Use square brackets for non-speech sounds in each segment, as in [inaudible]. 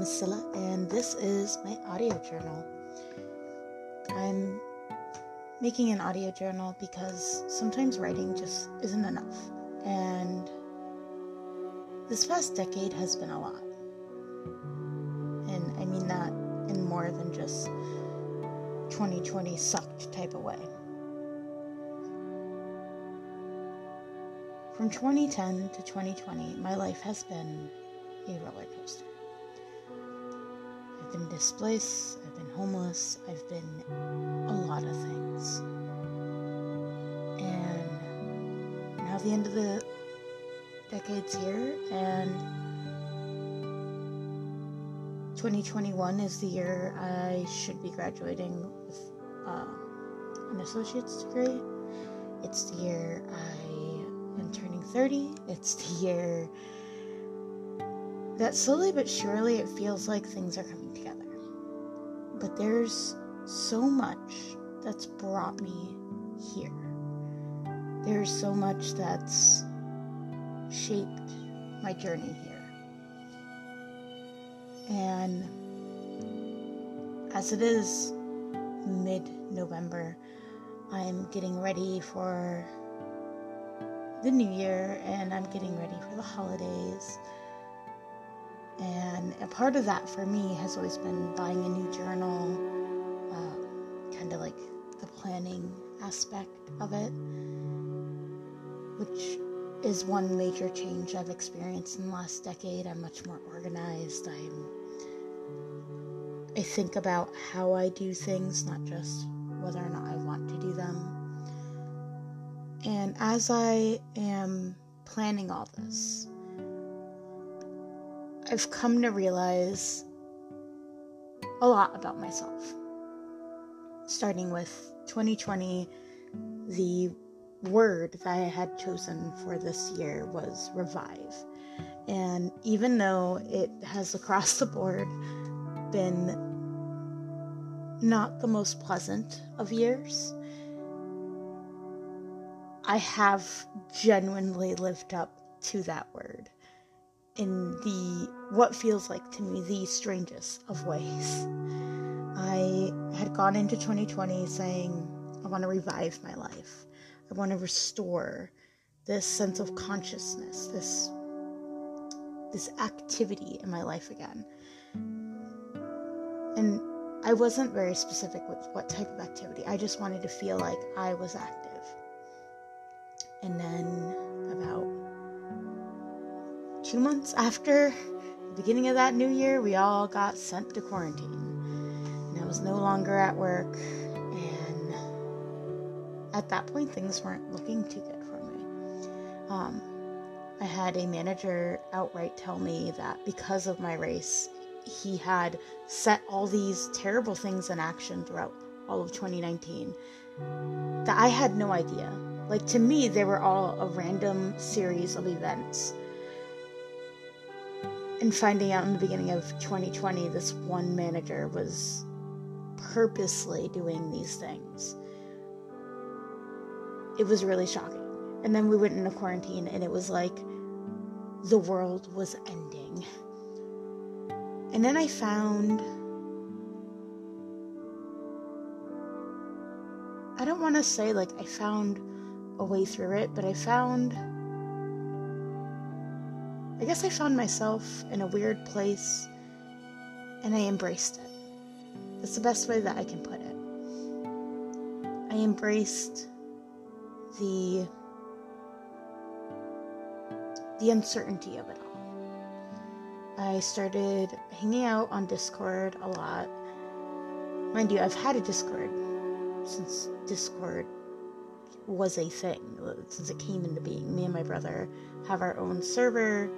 name is Scylla, and this is my audio journal. I'm making an audio journal because sometimes writing just isn't enough, and this past decade has been a lot. And I mean that in more than just 2020 sucked type of way. From 2010 to 2020, my life has been a roller coaster. I've been displaced, I've been homeless, I've been a lot of things. And now the end of the decade's here, and 2021 is the year I should be graduating with uh, an associate's degree. It's the year I am turning 30. It's the year that slowly but surely it feels like things are coming together. But there's so much that's brought me here. There's so much that's shaped my journey here. And as it is mid November, I'm getting ready for the new year and I'm getting ready for the holidays. And a part of that for me has always been buying a new journal, um, kind of like the planning aspect of it, which is one major change I've experienced in the last decade. I'm much more organized. I'm I think about how I do things, not just whether or not I want to do them. And as I am planning all this, I've come to realize a lot about myself. Starting with 2020, the word that I had chosen for this year was revive. And even though it has [laughs] across the board been not the most pleasant of years, I have genuinely lived up to that word in the what feels like to me the strangest of ways. I had gone into 2020 saying, I want to revive my life. I want to restore this sense of consciousness, this this activity in my life again. And I wasn't very specific with what type of activity. I just wanted to feel like I was active. And then about two months after beginning of that new year, we all got sent to quarantine. And I was no longer at work. And at that point, things weren't looking too good for me. Um, I had a manager outright tell me that because of my race, he had set all these terrible things in action throughout all of 2019 that I had no idea. Like to me, they were all a random series of events. And finding out in the beginning of 2020, this one manager was purposely doing these things. It was really shocking. And then we went into quarantine, and it was like the world was ending. And then I found. I don't want to say like I found a way through it, but I found. I guess I found myself in a weird place and I embraced it. That's the best way that I can put it. I embraced the the uncertainty of it all. I started hanging out on Discord a lot. Mind you, I've had a Discord since Discord was a thing, since it came into being. Me and my brother have our own server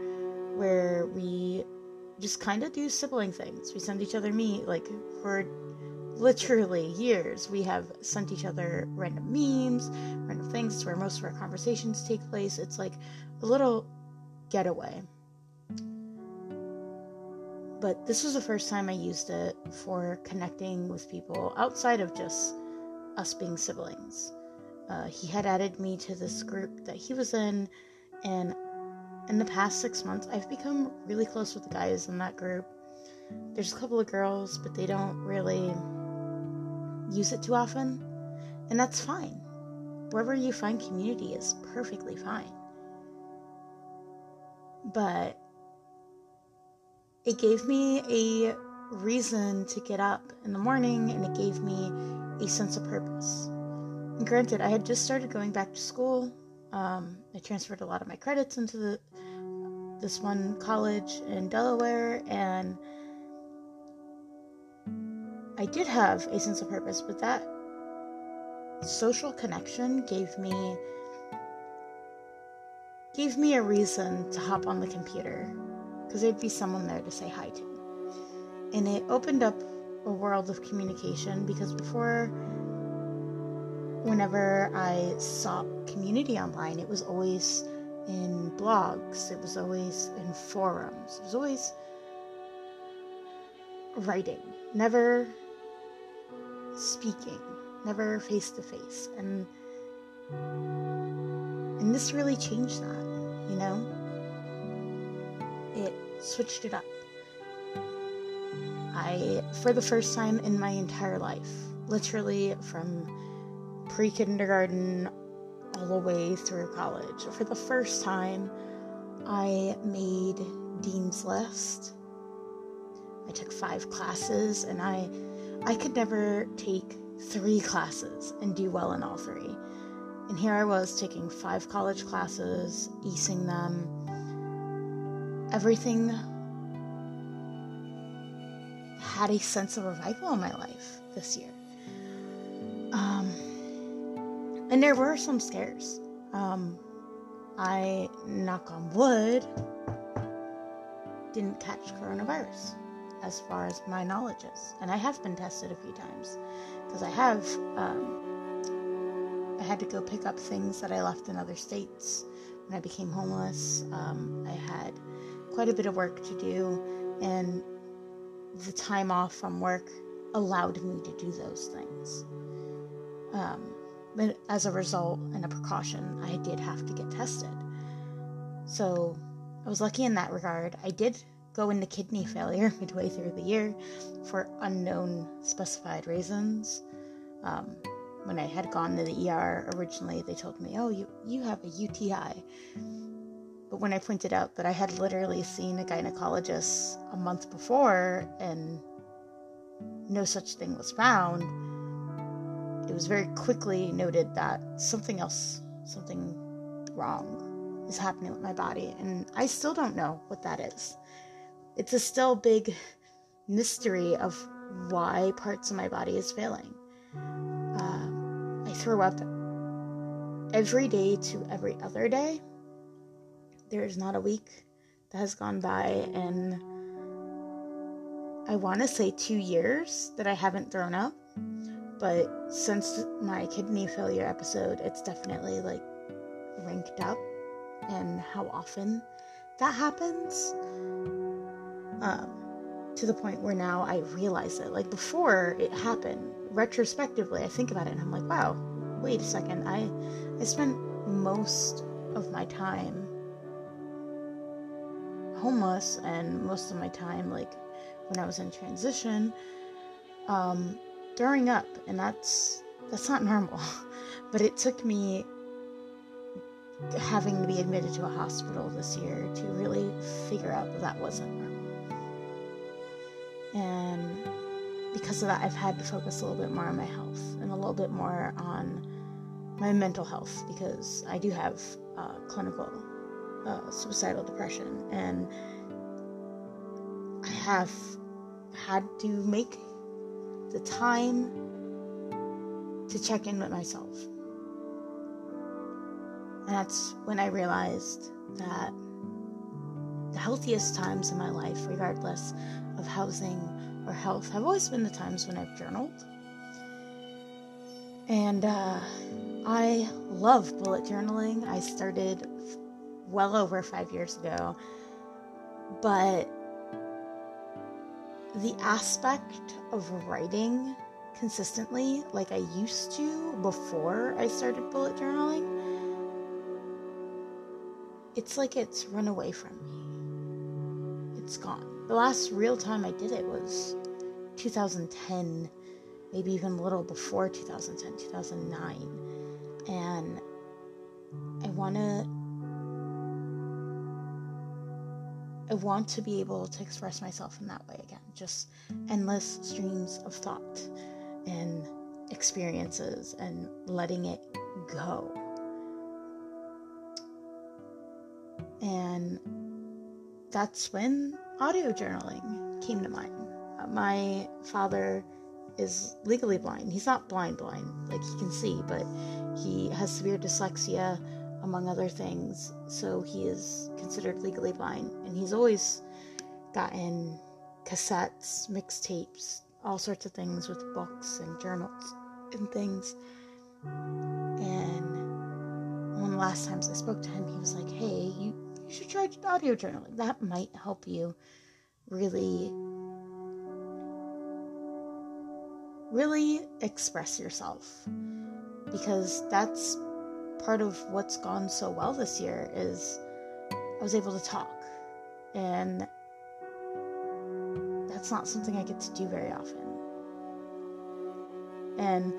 where we just kind of do sibling things. We send each other me like for literally years. We have sent each other random memes, random things where most of our conversations take place. It's like a little getaway. But this was the first time I used it for connecting with people outside of just us being siblings. Uh, he had added me to this group that he was in, and in the past six months, I've become really close with the guys in that group. There's a couple of girls, but they don't really use it too often, and that's fine. Wherever you find community is perfectly fine. But it gave me a reason to get up in the morning and it gave me a sense of purpose. And granted, I had just started going back to school. Um, I transferred a lot of my credits into the this one college in Delaware, and I did have a sense of purpose, but that social connection gave me gave me a reason to hop on the computer because there'd be someone there to say hi to. And it opened up a world of communication because before whenever I sought community online, it was always in blogs, it was always in forums, it was always writing, never speaking, never face to face. And and this really changed that, you know? It switched it up. I for the first time in my entire life, literally from pre-kindergarten all the way through college. For the first time, I made Dean's List. I took five classes and I I could never take three classes and do well in all three. And here I was taking five college classes, acing them. Everything had a sense of revival in my life this year. Um, and there were some scares. Um, I, knock on wood, didn't catch coronavirus as far as my knowledge is. And I have been tested a few times because I have, um, I had to go pick up things that I left in other states when I became homeless. Um, I had quite a bit of work to do, and the time off from work allowed me to do those things. Um, but as a result and a precaution, I did have to get tested. So I was lucky in that regard. I did go into kidney failure [laughs] midway through the year for unknown specified reasons. Um, when I had gone to the ER originally, they told me, "Oh, you you have a UTI." But when I pointed out that I had literally seen a gynecologist a month before and no such thing was found, it was very quickly noted that something else, something wrong, is happening with my body. And I still don't know what that is. It's a still big mystery of why parts of my body is failing. Uh, I throw up every day to every other day there is not a week that has gone by in I want to say two years that I haven't thrown up. But since my kidney failure episode, it's definitely like ranked up and how often that happens. Um, to the point where now I realize it. Like before it happened, retrospectively, I think about it and I'm like, wow, wait a second. I I spent most of my time homeless and most of my time like when I was in transition um throwing up and that's that's not normal. [laughs] But it took me having to be admitted to a hospital this year to really figure out that that wasn't normal. And because of that I've had to focus a little bit more on my health and a little bit more on my mental health because I do have uh, clinical uh, suicidal depression, and I have had to make the time to check in with myself. And that's when I realized that the healthiest times in my life, regardless of housing or health, have always been the times when I've journaled. And uh, I love bullet journaling. I started well over five years ago. But the aspect of writing consistently, like I used to before I started bullet journaling, it's like it's run away from me. It's gone. the last real time I did it was 2010, maybe even a little before 2010, 2009. And I want to I want to be able to express myself in that way again. Just endless streams of thought and experiences and letting it go. And that's when audio journaling came to mind. Uh, my father is legally blind. He's not blind blind, like he can see, but he has severe dyslexia among other things. So he is considered legally blind, and he's always gotten cassettes, mixtapes, all sorts of things with books and journals and things. And one of the last times I spoke to him, he was like, "Hey, you, you should try audio journaling. That might help you really." Really express yourself because that's part of what's gone so well this year is I was able to talk. And that's not something I get to do very often. And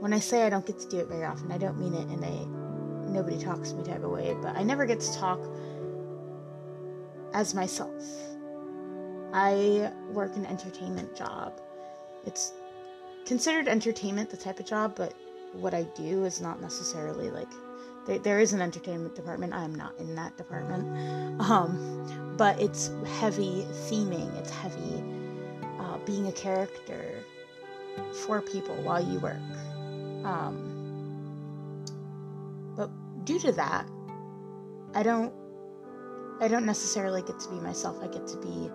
when I say I don't get to do it very often, I don't mean it in a nobody talks to me type of way, but I never get to talk as myself. I work an entertainment job. It's considered entertainment, the type of job, but what I do is not necessarily like there, there is an entertainment department. I am not in that department, um, but it's heavy theming. It's heavy uh, being a character for people while you work. Um, but due to that, I don't I don't necessarily get to be myself. I get to be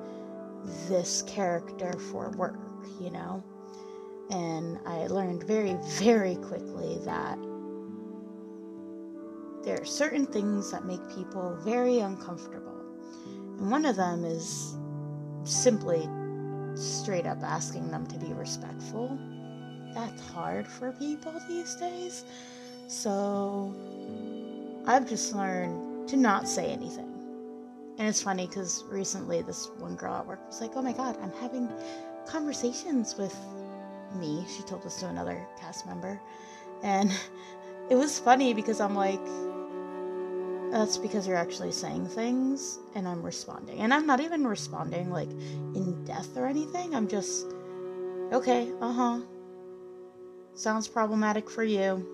this character for work, you know? And I learned very, very quickly that there are certain things that make people very uncomfortable. And one of them is simply straight up asking them to be respectful. That's hard for people these days. So I've just learned to not say anything. And it's funny because recently this one girl at work was like, oh my god, I'm having conversations with me. She told us to another cast member. And [laughs] it was funny because I'm like, that's because you're actually saying things and I'm responding. And I'm not even responding like in death or anything. I'm just, okay, uh huh. Sounds problematic for you.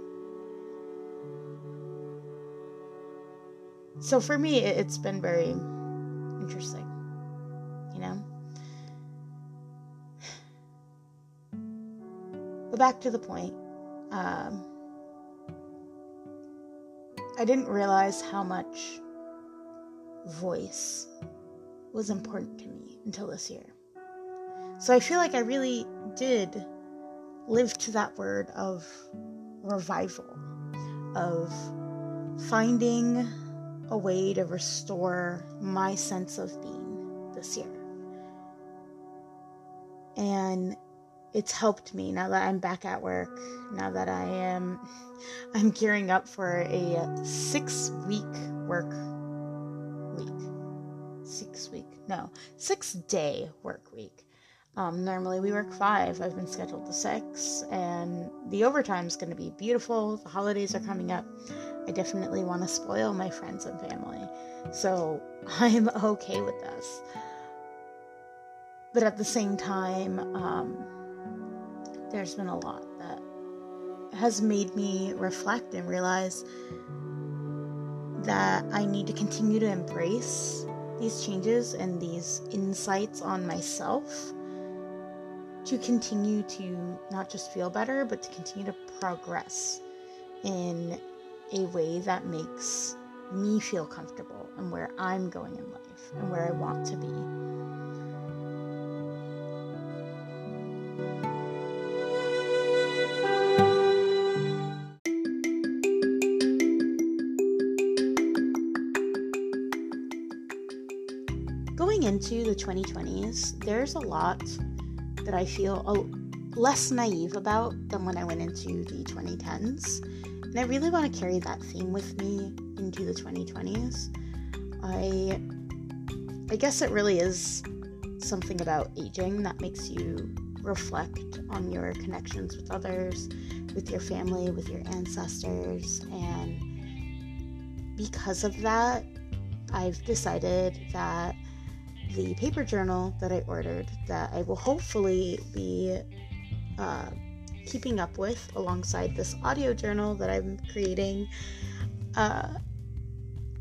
So for me, it's been very interesting, But back to the point. Um, I didn't realize how much voice was important to me until this year. So I feel like I really did live to that word of revival, of finding a way to restore my sense of being this year. And it's helped me now that I'm back at work, now that I am I'm gearing up for a 6 week work week. 6 week. No, 6 day work week. Um, normally we work 5. I've been scheduled to 6 and the overtime's going to be beautiful. The holidays are coming up. I definitely want to spoil my friends and family. So, [laughs] I'm okay with this. But at the same time, um, there's been a lot that has made me reflect and realize that I need to continue to embrace these changes and these insights on myself to continue to not just feel better, but to continue to progress in a way that makes me feel comfortable and where I'm going in life and where I want to be. Into the 2020s, there's a lot that I feel a, less naive about than when I went into the 2010s. And I really want to carry that theme with me into the 2020s. I I guess it really is something about aging that makes you reflect on your connections with others, with your family, with your ancestors. And because of that, I've decided that the paper journal that I ordered, that I will hopefully be uh, keeping up with alongside this audio journal that I'm creating. Uh,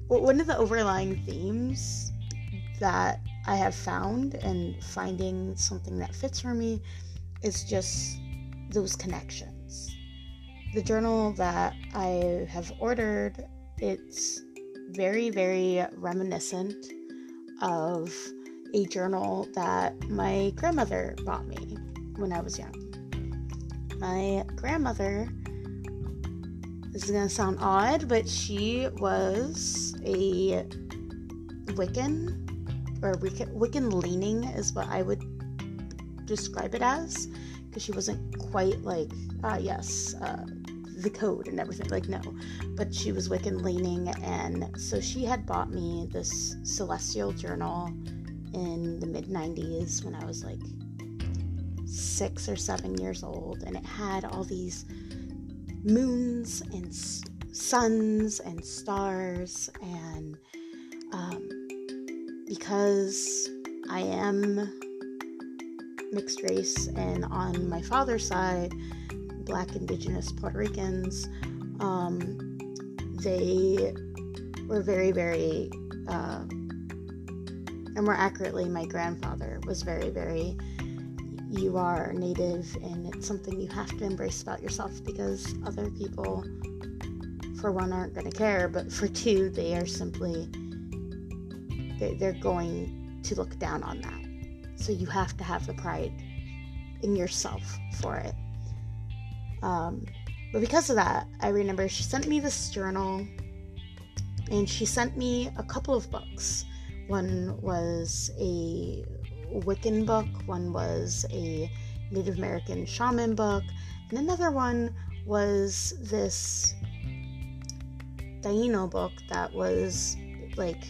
one of the overlying themes that I have found and finding something that fits for me is just those connections. The journal that I have ordered, it's very, very reminiscent of a journal that my grandmother bought me when I was young. My grandmother, this is going to sound odd, but she was a Wiccan or Wiccan leaning is what I would describe it as because she wasn't quite like ah yes uh, the code and everything like no but she was Wiccan leaning and so she had bought me this celestial journal in the mid 90s when I was like six or seven years old and it had all these moons and s- suns and stars and um, because I am mixed race and on my father's side, black, indigenous Puerto Ricans, um, they were very, very, uh, and more accurately, my grandfather was very, very, you are native and it's something you have to embrace about yourself because other people, for one, aren't going to care, but for two, they are simply they're going to look down on that. So you have to have the pride in yourself for it. Um, but because of that, I remember she sent me this journal and she sent me a couple of books. One was a Wiccan book, one was a Native American shaman book, and another one was this Taino book that was like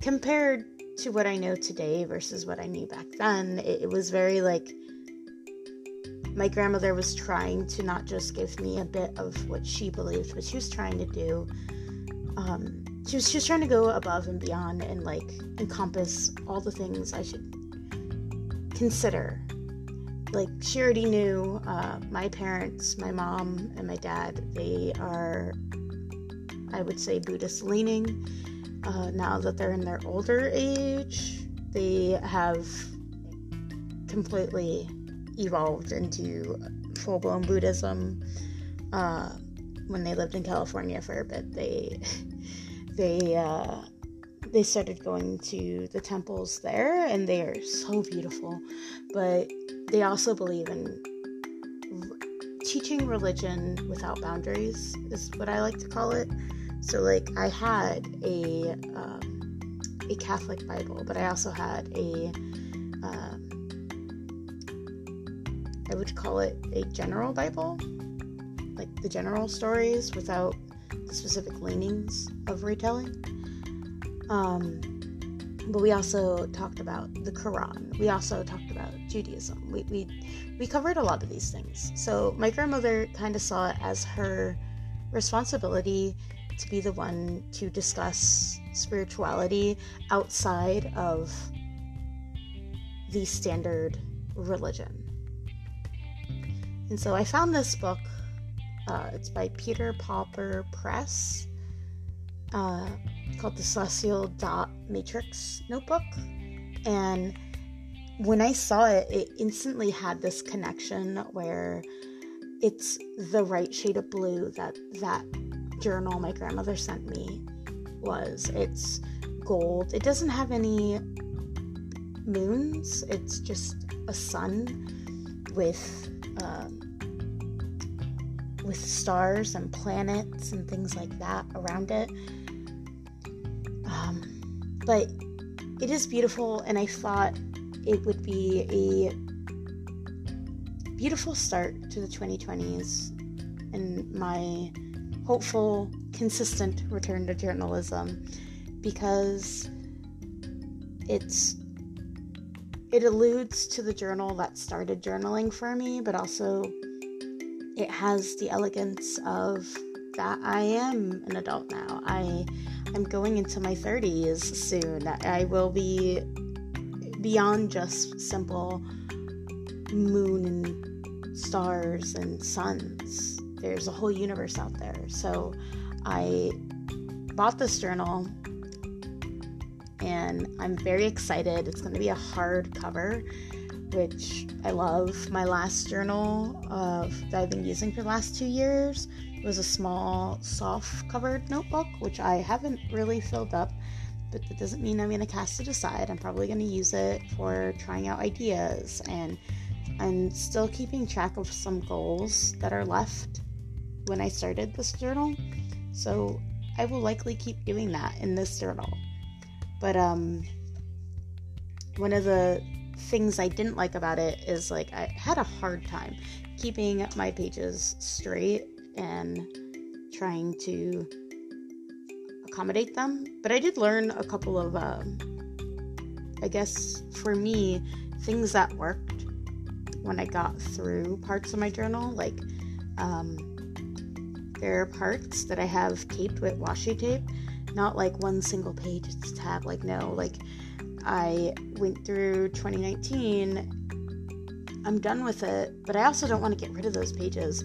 compared to what I know today versus what I knew back then, it, it was very like my grandmother was trying to not just give me a bit of what she believed, but she was trying to do. Um, she was just trying to go above and beyond and like encompass all the things I should consider. Like she already knew uh, my parents, my mom and my dad. They are, I would say, Buddhist leaning uh, now that they're in their older age, they have completely evolved into full blown Buddhism. Uh, when they lived in California for a bit, they they uh, they started going to the temples there, and they are so beautiful. But they also believe in teaching religion without boundaries, is what I like to call it. So like I had a um, a Catholic Bible, but I also had a um, I would call it a general Bible, like the general stories without specific leanings of retelling. Um, but we also talked about the Quran. We also talked about Judaism. We, we, we covered a lot of these things. So my grandmother kind of saw it as her responsibility to be the one to discuss spirituality outside of the standard religion. And so I found this book. Uh, it's by Peter Pauper Press, uh, called the Celestial Dot Matrix Notebook. And when I saw it, it instantly had this connection where it's the right shade of blue that that journal my grandmother sent me was. It's gold. It doesn't have any moons, it's just a sun with. Um, with stars and planets and things like that around it. Um, but it is beautiful, and I thought it would be a beautiful start to the 2020s and my hopeful, consistent return to journalism because it's it alludes to the journal that started journaling for me, but also it has the elegance of that I am an adult now. I am going into my 30s soon. I will be beyond just simple moon and stars and suns. There's a whole universe out there. So I bought this journal and I'm very excited. It's going to be a hard cover, which I love. My last journal of, that I've been using for the last two years was a small, soft covered notebook, which I haven't really filled up, but that doesn't mean I'm going to cast it aside. I'm probably going to use it for trying out ideas and I'm still keeping track of some goals that are left when I started this journal. So I will likely keep doing that in this journal. But um one of the things I didn't like about it is like I had a hard time keeping my pages straight and trying to accommodate them. But I did learn a couple of, uh, I guess, for me, things that worked when I got through parts of my journal. Like, um, there are parts that I have taped with washi tape, not like one single page, tab. Like, no, like I went through 2019. I'm done with it, but I also don't want to get rid of those pages.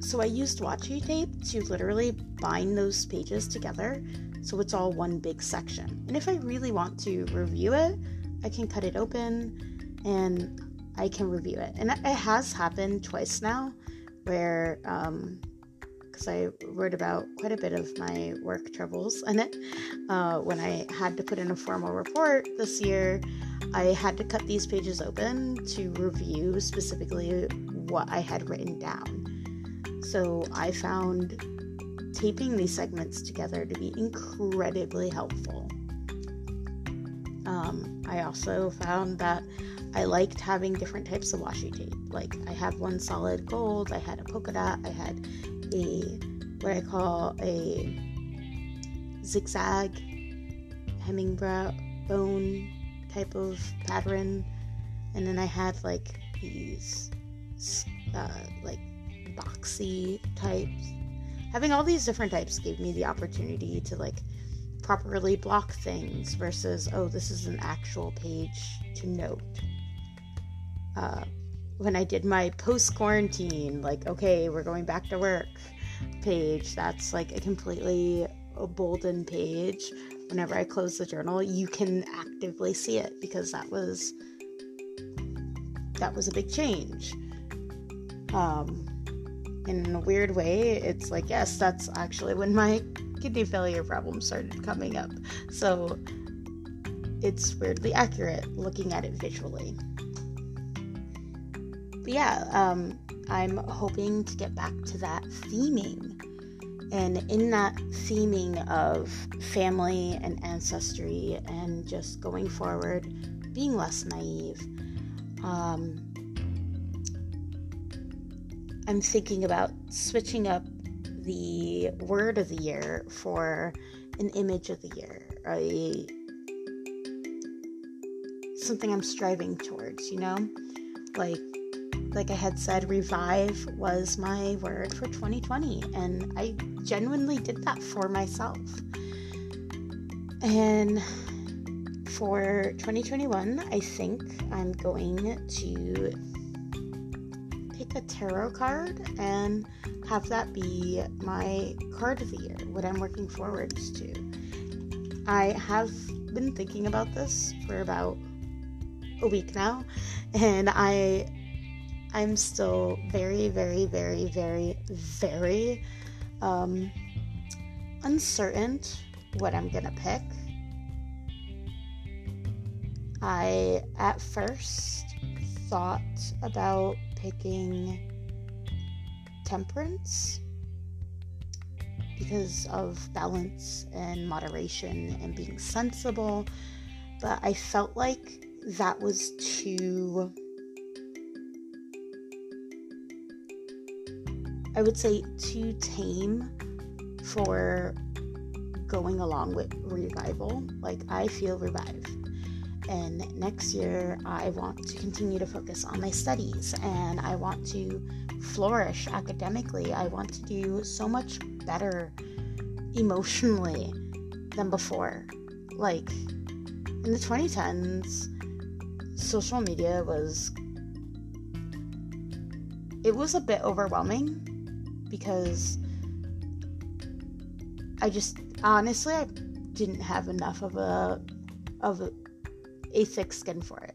So I used washi tape to literally bind those pages together so it's all one big section. And if I really want to review it, I can cut it open and I can review it. And it has happened twice now where um, because I wrote about quite a bit of my work troubles in it. Uh, when I had to put in a formal report this year, I had to cut these pages open to review specifically what I had written down. So I found taping these segments together to be incredibly helpful. Um, I also found that I liked having different types of washi tape. Like I have one solid gold, I had a polka dot, I had a what I call a zigzag hemmingbrow bone type of pattern, and then I had like these uh, like boxy types. Having all these different types gave me the opportunity to like properly block things versus oh this is an actual page to note. Uh, when I did my post quarantine, like, okay, we're going back to work page, that's like a completely bolden page. Whenever I close the journal, you can actively see it because that was that was a big change. Um, in a weird way, it's like, yes, that's actually when my [laughs] kidney failure problem started coming up. So it's weirdly accurate looking at it visually but yeah, um, I'm hoping to get back to that theming. And in that theming of family and ancestry and just going forward, being less naive, um, I'm thinking about switching up the word of the year for an image of the year, a something I'm striving towards, you know? Like like I had said, revive was my word for 2020, and I genuinely did that for myself. And for 2021, I think I'm going to pick a tarot card and have that be my card of the year, what I'm working forwards to. I have been thinking about this for about a week now, and I I'm still very, very, very, very, very um, uncertain what I'm gonna pick. I at first thought about picking temperance because of balance and moderation and being sensible, but I felt like that was too I would say too tame for going along with revival. Like I feel revived. And next year, I want to continue to focus on my studies and I want to flourish academically. I want to do so much better emotionally than before. Like in the 2010s, social media was it was a bit overwhelming because I just honestly I didn't have enough of a of a, a thick skin for it.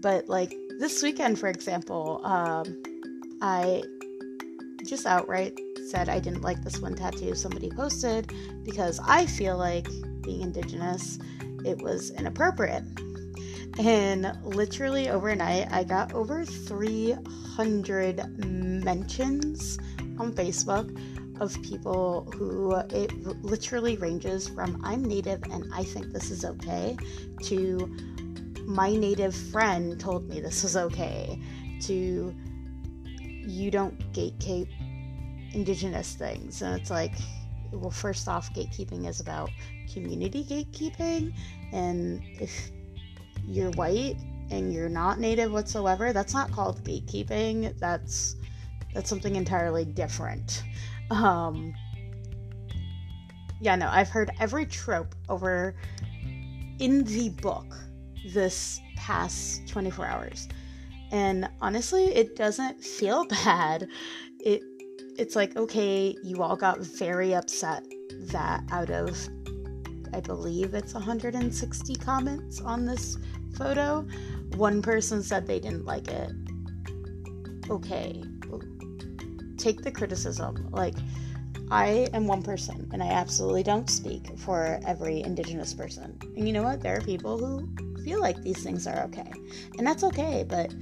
But like this weekend, for example, um, I just outright said I didn't like this one tattoo somebody posted because I feel like being indigenous, it was inappropriate. And literally overnight, I got over 300 mentions on Facebook of people who it literally ranges from I'm native and I think this is okay to my native friend told me this is okay to you don't gatekeep indigenous things. And it's like well first off gatekeeping is about community gatekeeping. And if you're white and you're not native whatsoever that's not called gatekeeping. That's that's something entirely different. Um yeah no i've heard every trope over in the book this past 24 hours. And honestly it doesn't feel [laughs] bad. It it's like okay you all got very upset that out of i believe it's 160 comments on this photo one person said they didn't like it. Okay take the criticism. Like, I am one person and I absolutely don't speak for every Indigenous person. And you know what? There are people who feel like these things are okay. And that's okay, but.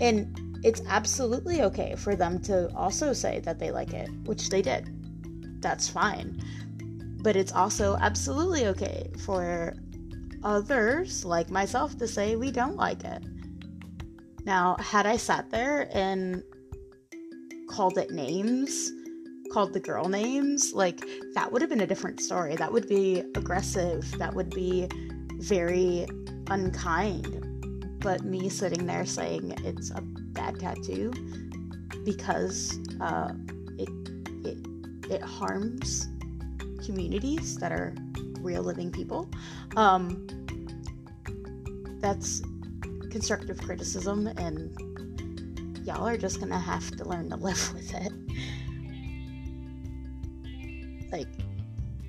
And it's absolutely okay for them to also say that they like it, which they did. That's fine. But it's also absolutely okay for others, like myself, to say we don't like it. Now, had I sat there and called it names, called the girl names, like that would have been a different story. That would be aggressive. That would be very unkind. But me sitting there saying it's a bad tattoo because uh, it it it harms communities that are real living people. Um, that's constructive criticism and y'all are just gonna have to learn to live [laughs] with it. Like,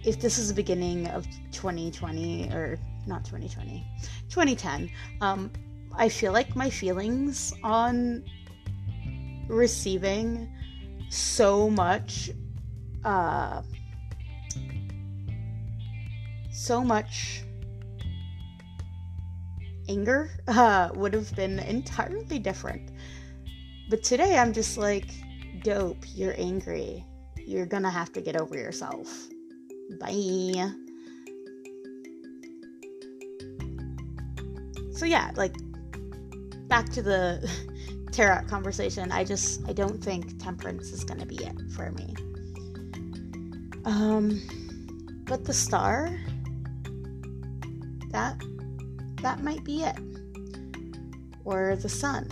if this is the beginning of 2020, or not 2020, 2010, um, I feel like my feelings on receiving so much, uh, so much anger [laughs] uh, would have been entirely different. But today I'm just like, dope, you're angry. You're gonna have to get over yourself. Bye. So yeah, like back to the [laughs] tarot conversation. I just I don't think temperance is gonna be it for me. Um but the star that that might be it. Or the sun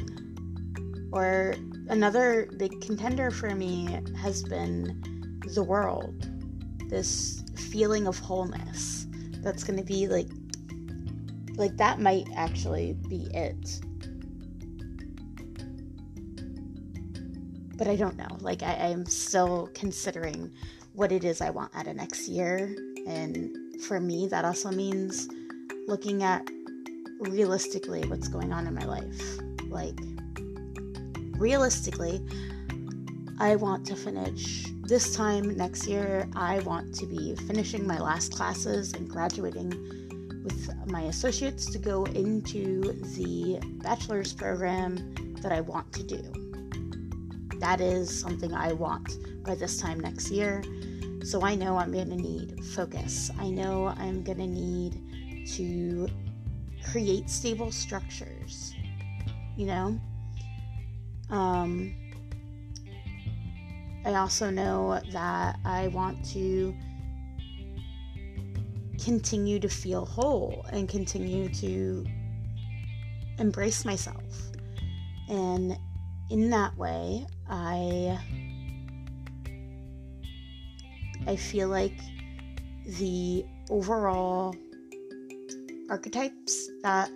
or another big contender for me has been the world. This feeling of wholeness. That's going to be like like that might actually be it. But I don't know. Like I, I'm still considering what it is I want out of next year. And for me, that also means looking at realistically what's going on in my life. Like realistically, I want to finish this time next year. I want to be finishing my last classes and graduating with my associates to go into the bachelor's program that I want to do. That is something I want by this time next year. So I know I'm going to need focus. I know I'm going to need to create stable structures. You know? Um, I also know that I want to continue to feel whole and continue to embrace myself. And in that way, I I feel like the overall archetypes that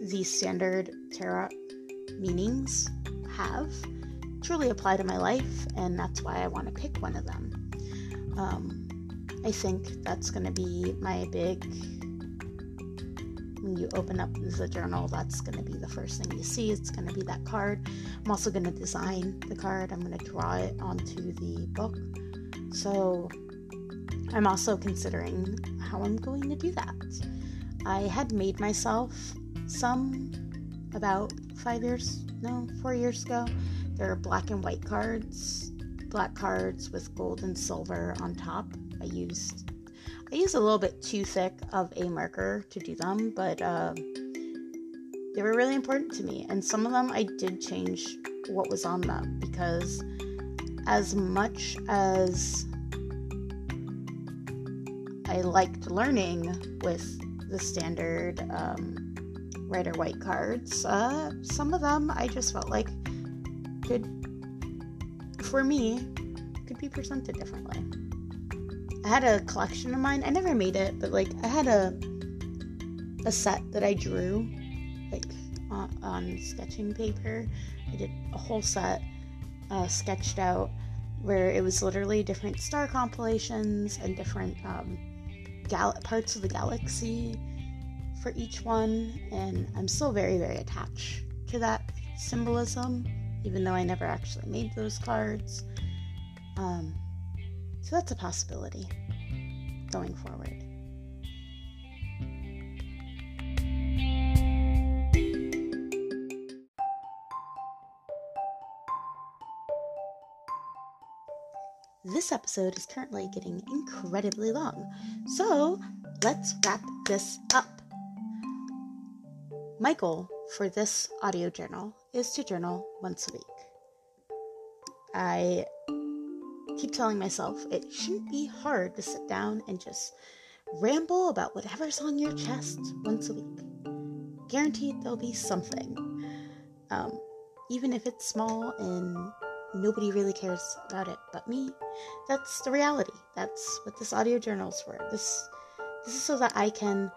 the standard tarot meanings have truly apply to my life, and that's why I want to pick one of them. Um, I think that's going to be my big. When you open up the journal, that's going to be the first thing you see. It's going to be that card. I'm also going to design the card, I'm going to draw it onto the book. So I'm also considering how I'm going to do that. I had made myself some about five years, no, four years ago. They're black and white cards, black cards with gold and silver on top. I used I used a little bit too thick of a marker to do them, but uh, they were really important to me. And some of them I did change what was on them because as much as I liked learning with the standard um, red or white cards, uh, some of them I just felt like could, for me, could be presented differently. I had a collection of mine. I never made it, but like I had a a set that I drew, like on, on sketching paper. I did a whole set, uh, sketched out, where it was literally different star compilations and different um, gal- parts of the galaxy for each one, and I'm still very, very attached to that symbolism even though I never actually made those cards. Um, so that's a possibility going forward. This episode is currently getting incredibly long, so let's wrap this up. My goal for this audio journal is to journal once a week. I keep telling myself it shouldn't be hard to sit down and just ramble about whatever's on your chest once a week. Guaranteed there'll be something. Um, even if it's small and nobody really cares about it but me, that's the reality. That's what this audio journal's for. This this is so that I can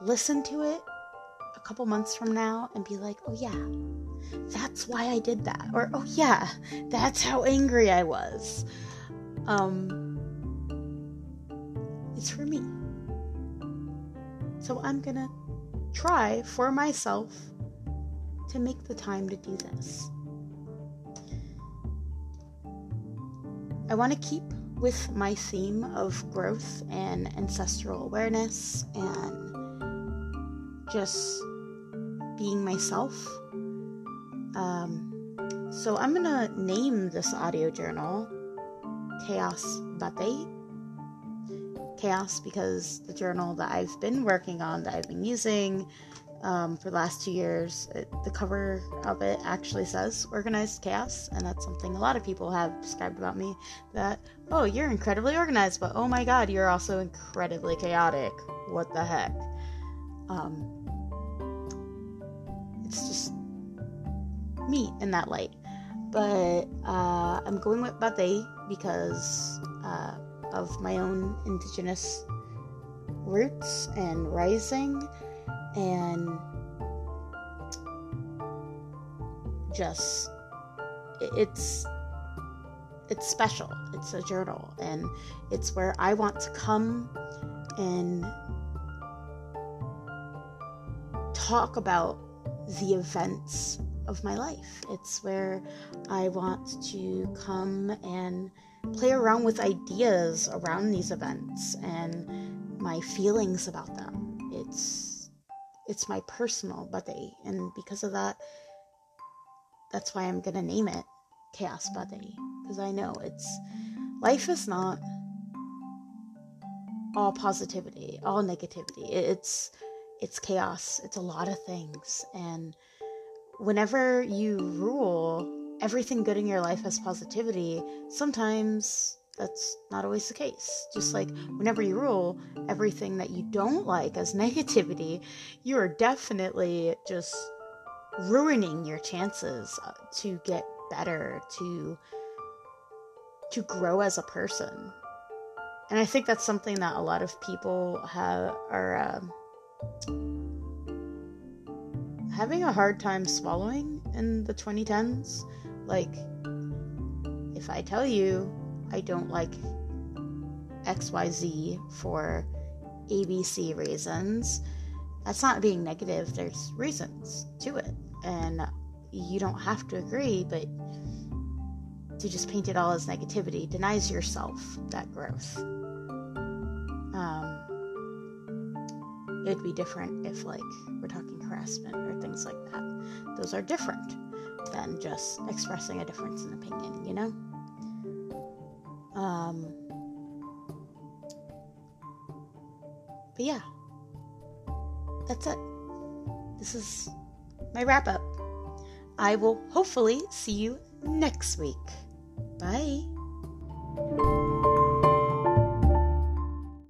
listen to it couple months from now and be like, oh yeah, that's why I did that. Or, oh yeah, that's how angry I was. Um, it's for me. So I'm gonna try for myself to make the time to do this. I want to keep with my theme of growth and ancestral awareness and just being myself. Um, so I'm gonna name this audio journal Chaos Bate. Chaos because the journal that I've been working on, that I've been using um, for the last two years, it, the cover of it actually says organized chaos, and that's something a lot of people have described about me. That oh, you're incredibly organized, but oh my god, you're also incredibly chaotic. What the heck? Um, it's just me in that light. But uh, I'm going with Bate because uh, of my own indigenous roots and rising and just it's it's special it's a journal and it's where i want to come and talk about the events of my life. It's where I want to come and play around with ideas around these events and my feelings about them. It's it's my personal bade, and because of that, that's why I'm gonna name it Chaos Bade because I know it's life is not all positivity, all negativity. It's it's chaos, it's a lot of things. And whenever you rule everything good in your life as positivity, sometimes that's not always the case. Just like whenever you rule everything that you don't like as [laughs] negativity, you are definitely just ruining your chances uh, to get better, to to grow as a person. And I think that's something that a lot of people have are uh, having a hard time swallowing in the 2010s. Like, if I tell you I don't like XYZ for ABC reasons, that's not being negative. There's reasons to it. And you don't have to agree, but to just paint it all as negativity denies yourself that growth. Um, it'd be different if, like, we're talking harassment or things like that. Those are different than just expressing a difference in opinion, you know? Um, but yeah, that's it. This is my wrap up. I will hopefully see you next week. Bye.